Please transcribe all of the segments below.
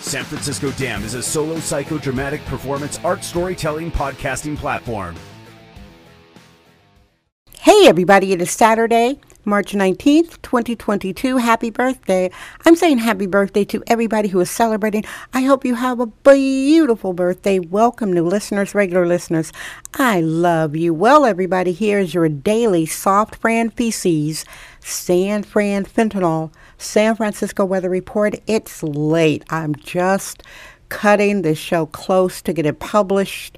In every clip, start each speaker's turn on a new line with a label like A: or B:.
A: San Francisco Dam is a solo psychodramatic performance art storytelling podcasting platform.
B: Hey, everybody, it is Saturday, March 19th, 2022. Happy birthday. I'm saying happy birthday to everybody who is celebrating. I hope you have a beautiful birthday. Welcome, new listeners, regular listeners. I love you. Well, everybody, here is your daily soft Fran feces, San Fran fentanyl, San Francisco weather report. It's late. I'm just cutting this show close to get it published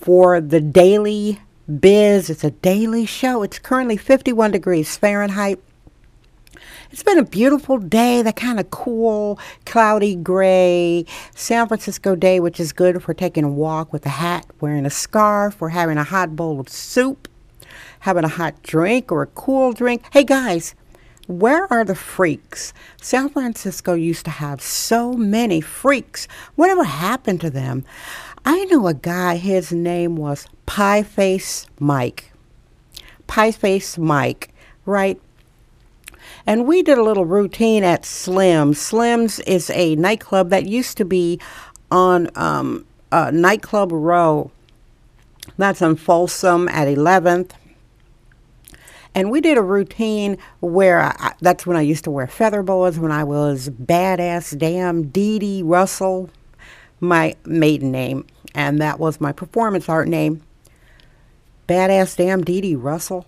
B: for the daily Biz. It's a daily show. It's currently 51 degrees Fahrenheit. It's been a beautiful day, that kind of cool, cloudy gray San Francisco day, which is good for taking a walk with a hat, wearing a scarf, or having a hot bowl of soup, having a hot drink or a cool drink. Hey guys, where are the freaks? San Francisco used to have so many freaks. Whatever happened to them? I knew a guy, his name was Pie Face Mike. Pie Face Mike, right? And we did a little routine at Slim's. Slim's is a nightclub that used to be on um, uh, Nightclub Row. That's on Folsom at 11th. And we did a routine where I, that's when I used to wear feather boas when I was badass damn Dee Dee Russell my maiden name, and that was my performance art name. Badass damn Dee Dee Russell.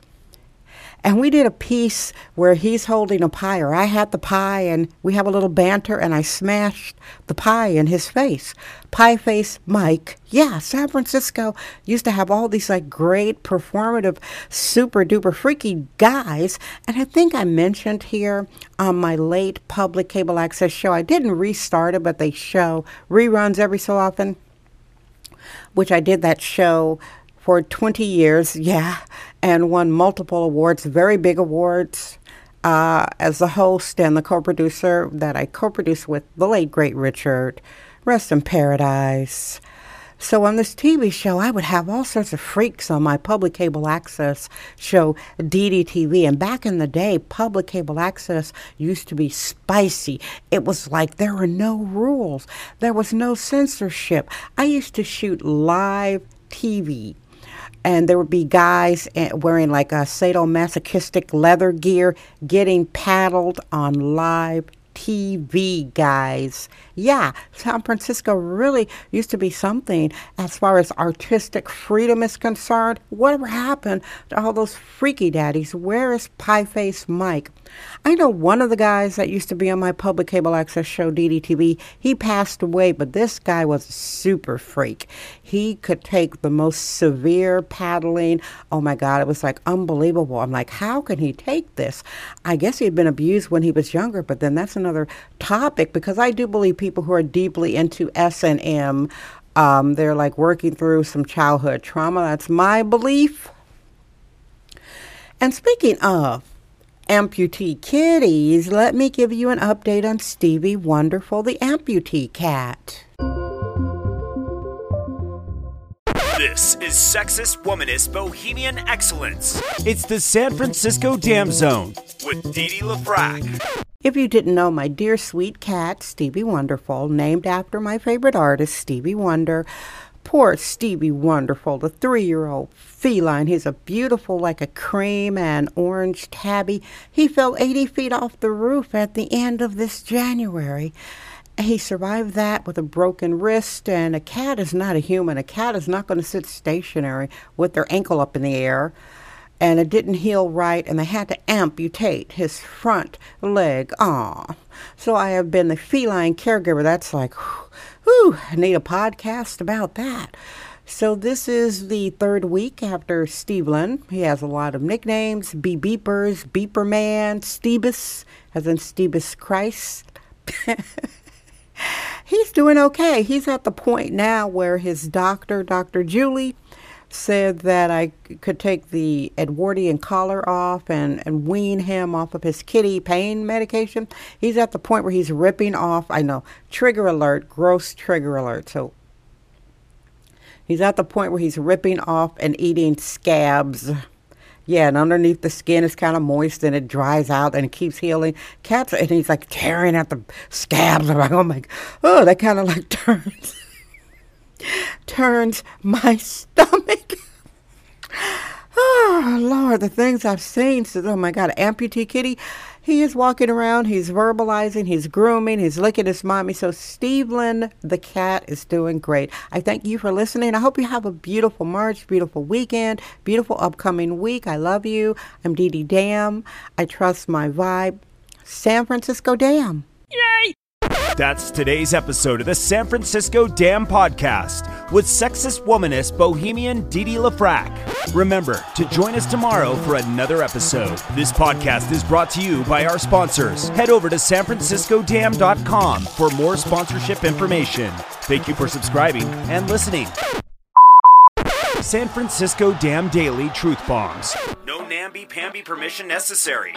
B: And we did a piece where he's holding a pie, or I had the pie, and we have a little banter, and I smashed the pie in his face. Pie face Mike. Yeah, San Francisco used to have all these like great performative, super duper freaky guys. And I think I mentioned here on my late public cable access show, I didn't restart it, but they show reruns every so often, which I did that show for 20 years, yeah, and won multiple awards, very big awards. Uh, as the host and the co-producer that I co-produced with the late great Richard, rest in paradise. So on this TV show, I would have all sorts of freaks on my public cable access show, DDTV. And back in the day, public cable access used to be spicy. It was like there were no rules. There was no censorship. I used to shoot live TV and there would be guys eh, wearing like a sadomasochistic leather gear getting paddled on live TV, guys. Yeah, San Francisco really used to be something as far as artistic freedom is concerned. Whatever happened to all those freaky daddies? Where is Pie Face Mike? I know one of the guys that used to be on my public cable access show, DDTV, he passed away, but this guy was a super freak. He could take the most severe paddling. Oh my God, it was like unbelievable. I'm like, how can he take this? I guess he had been abused when he was younger, but then that's another topic because I do believe people who are deeply into S&M, um, they're like working through some childhood trauma. That's my belief. And speaking of amputee kitties, let me give you an update on Stevie Wonderful, the amputee cat.
A: This is Sexist Womanist Bohemian Excellence. It's the San Francisco Dam Zone with Dee Dee LaFrac.
B: If you didn't know, my dear sweet cat, Stevie Wonderful, named after my favorite artist, Stevie Wonder, Poor Stevie Wonderful, the three year old feline. He's a beautiful, like a cream and orange tabby. He fell 80 feet off the roof at the end of this January. He survived that with a broken wrist, and a cat is not a human. A cat is not going to sit stationary with their ankle up in the air. And it didn't heal right, and they had to amputate his front leg. Ah, so I have been the feline caregiver. That's like, whew, I need a podcast about that. So this is the third week after Steveland. He has a lot of nicknames: Bee Beepers, Beeper Man, Stebus, as in Stebus Christ. he's doing okay. He's at the point now where his doctor, Dr. Julie, said that I could take the Edwardian collar off and, and wean him off of his kitty pain medication. He's at the point where he's ripping off, I know, trigger alert, gross trigger alert. So he's at the point where he's ripping off and eating scabs. Yeah, and underneath the skin is kind of moist and it dries out and it keeps healing. Cats, and he's like tearing at the scabs. I'm like, oh my, oh, that kind of like turns turns my stomach. Oh, Lord, the things I've seen. Says, oh my God, amputee kitty. He is walking around, he's verbalizing, he's grooming, he's licking his mommy. So Stevelyn the cat is doing great. I thank you for listening. I hope you have a beautiful March, beautiful weekend, beautiful upcoming week. I love you. I'm Dee Dee Dam. I trust my vibe. San Francisco Dam.
A: Yay! That's today's episode of the San Francisco Dam Podcast with sexist womanist bohemian Didi Lafrac. Remember to join us tomorrow for another episode. This podcast is brought to you by our sponsors. Head over to sanfranciscodam.com for more sponsorship information. Thank you for subscribing and listening. San Francisco Dam Daily Truth Bombs. No namby-pamby permission necessary.